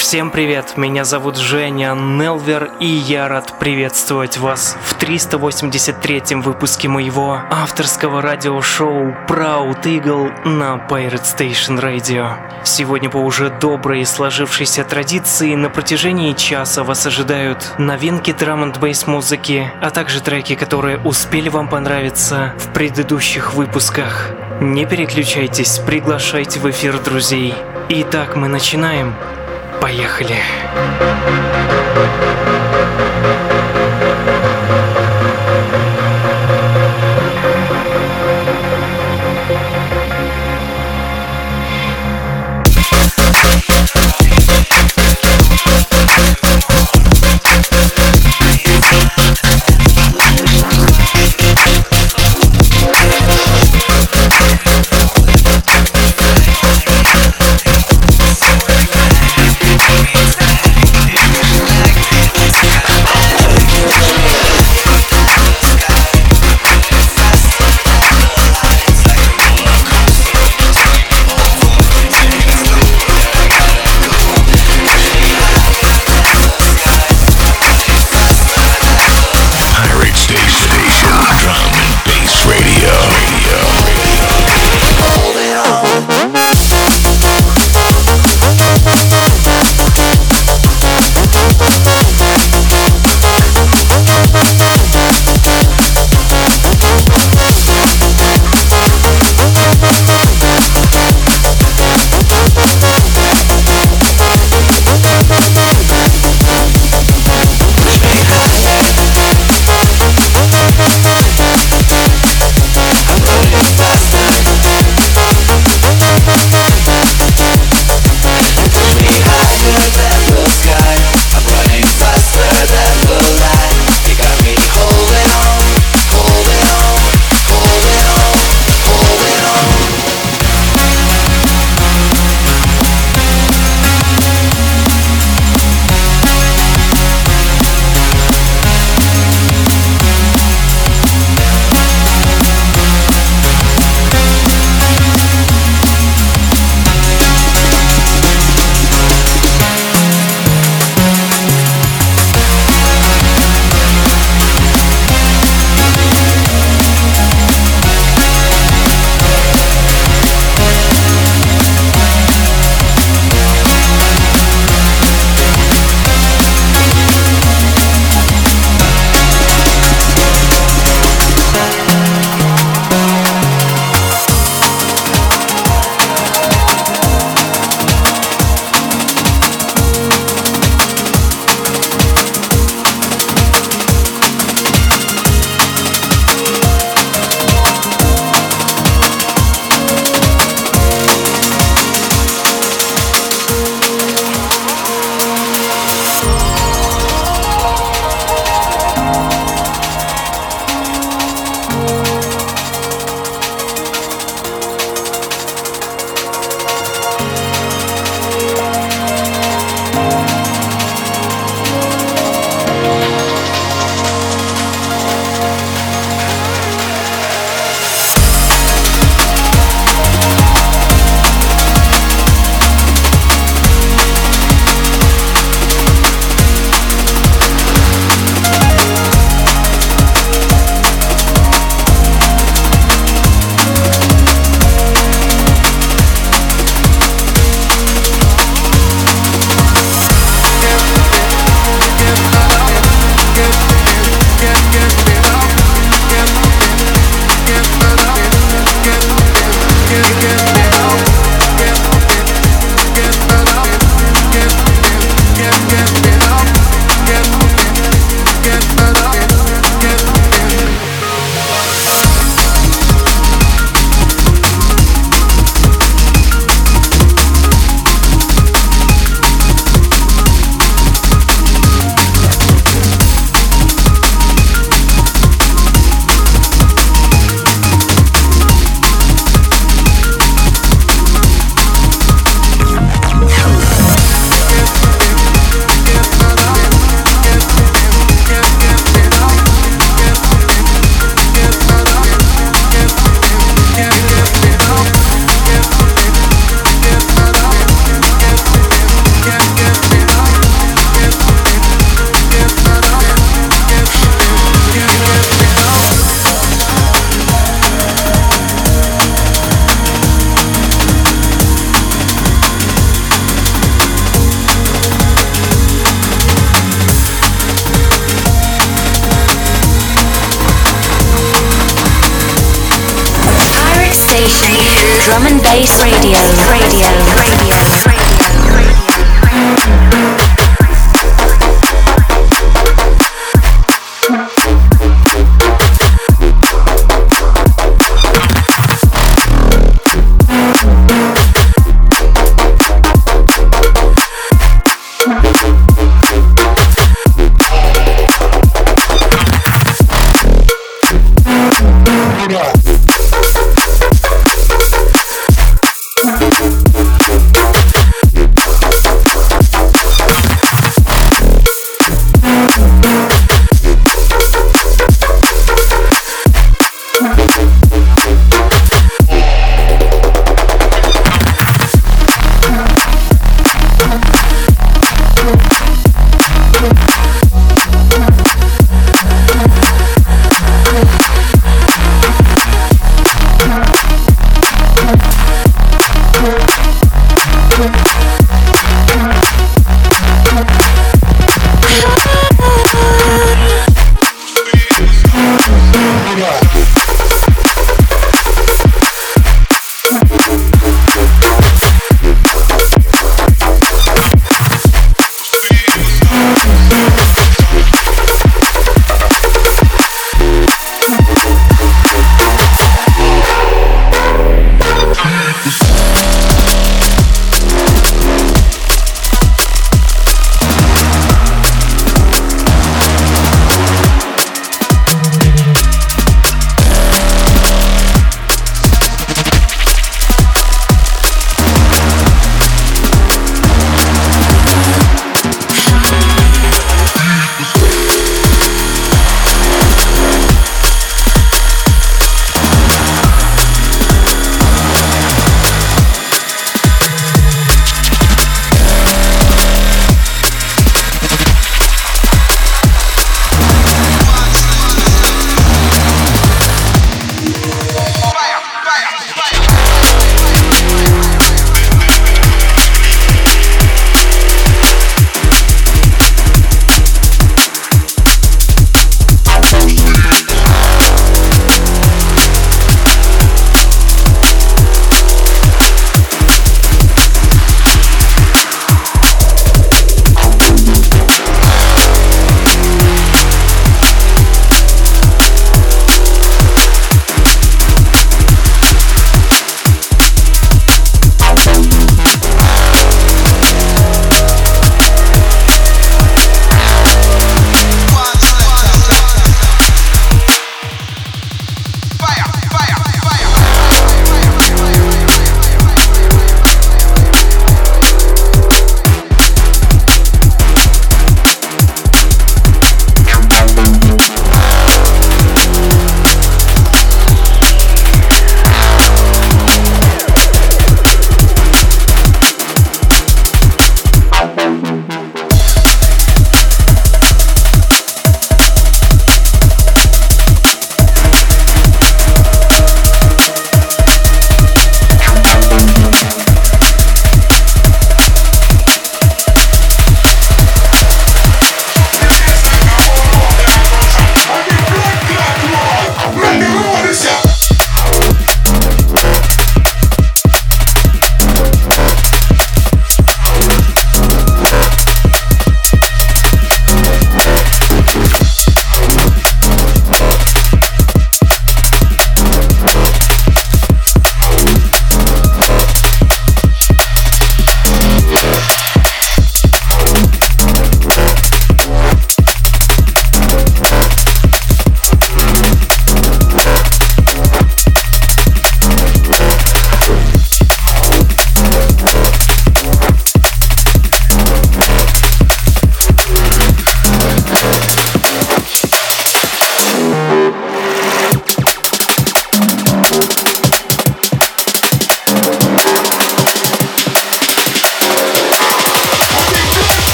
Всем привет, меня зовут Женя Нелвер, и я рад приветствовать вас в 383-м выпуске моего авторского радиошоу Proud Eagle на Pirate Station Radio. Сегодня по уже доброй и сложившейся традиции на протяжении часа вас ожидают новинки драм н бейс музыки, а также треки, которые успели вам понравиться в предыдущих выпусках. Не переключайтесь, приглашайте в эфир друзей. Итак, мы начинаем. Поехали. Thank Drum and Bass Radio, Radio, Radio,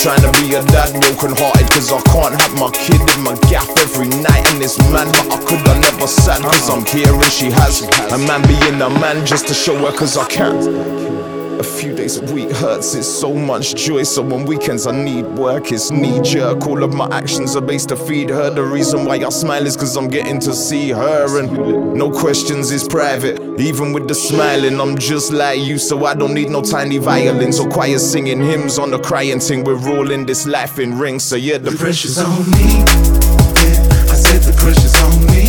trying to be a dad, broken hearted, cause I can't have my kid in my gaff every night. And it's mad, but I could have never sad, cause I'm here and she has. A man being a man just to show her, cause I can. A few days a week hurts, it's so much joy. So on weekends I need work, it's knee jerk. All of my actions are based to feed her. The reason why I smile is cause I'm getting to see her, and no questions is private. Even with the smiling, I'm just like you, so I don't need no tiny violins or choir singing hymns on the crying thing. We're all in this life in rings, so yeah, the, the pressure's on me. Yeah, I said the pressure's on me.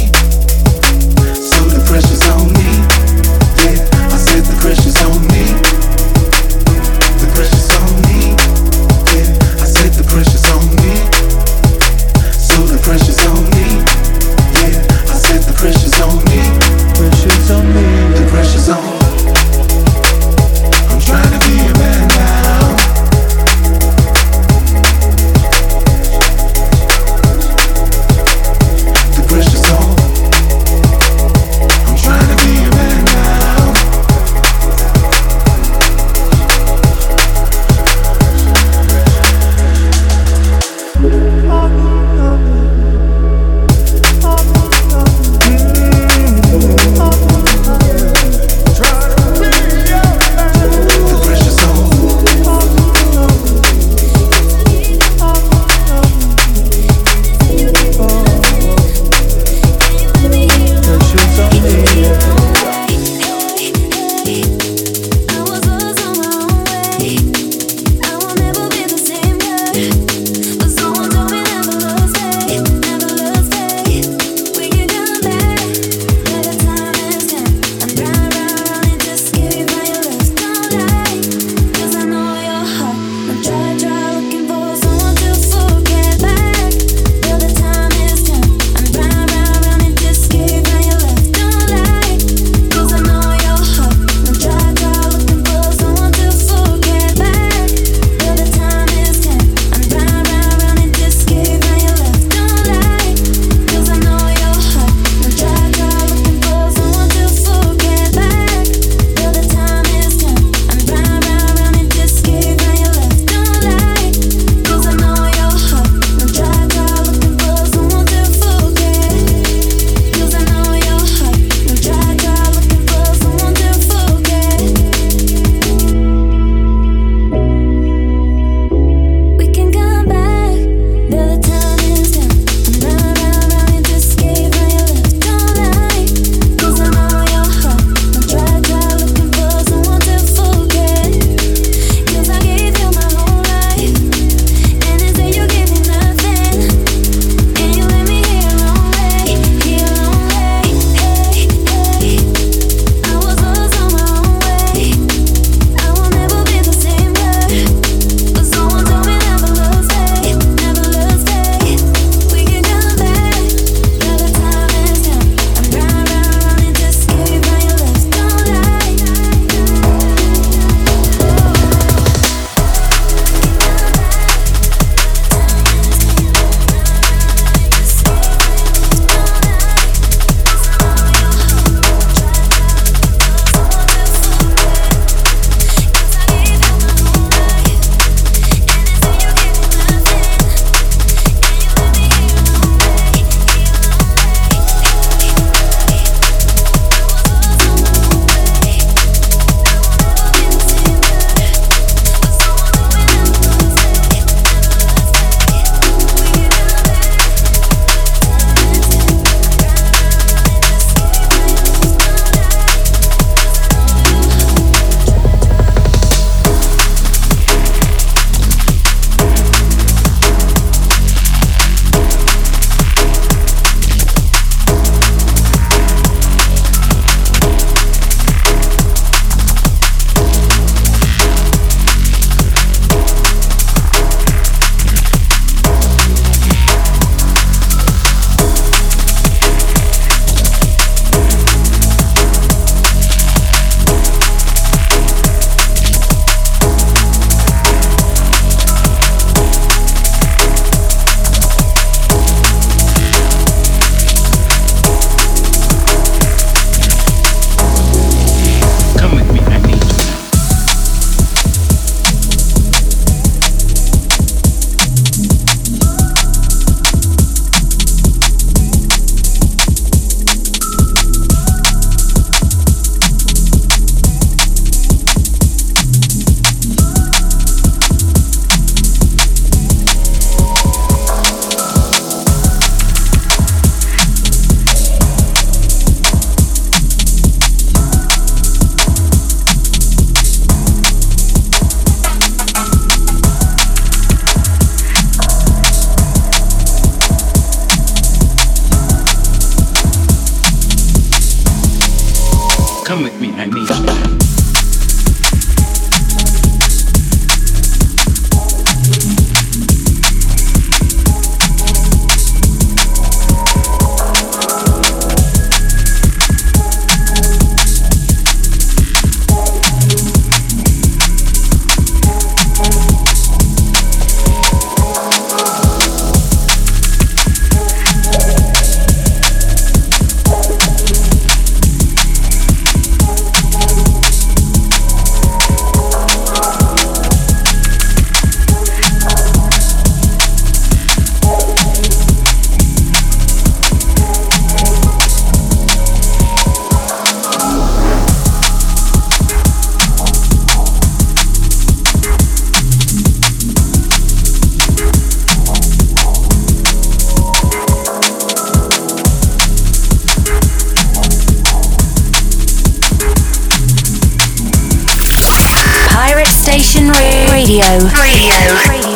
Station Radio. Radio. Radio.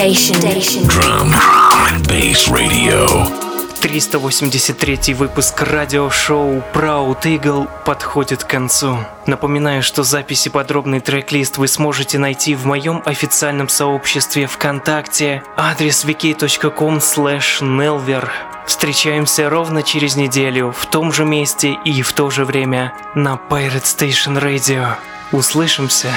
Station. Drum and Bass Radio. 383 выпуск радиошоу Proud Eagle подходит к концу. Напоминаю, что записи подробный трек-лист вы сможете найти в моем официальном сообществе ВКонтакте, адрес wiki.com nelver. Встречаемся ровно через неделю в том же месте и в то же время на Pirate Station Radio. Услышимся!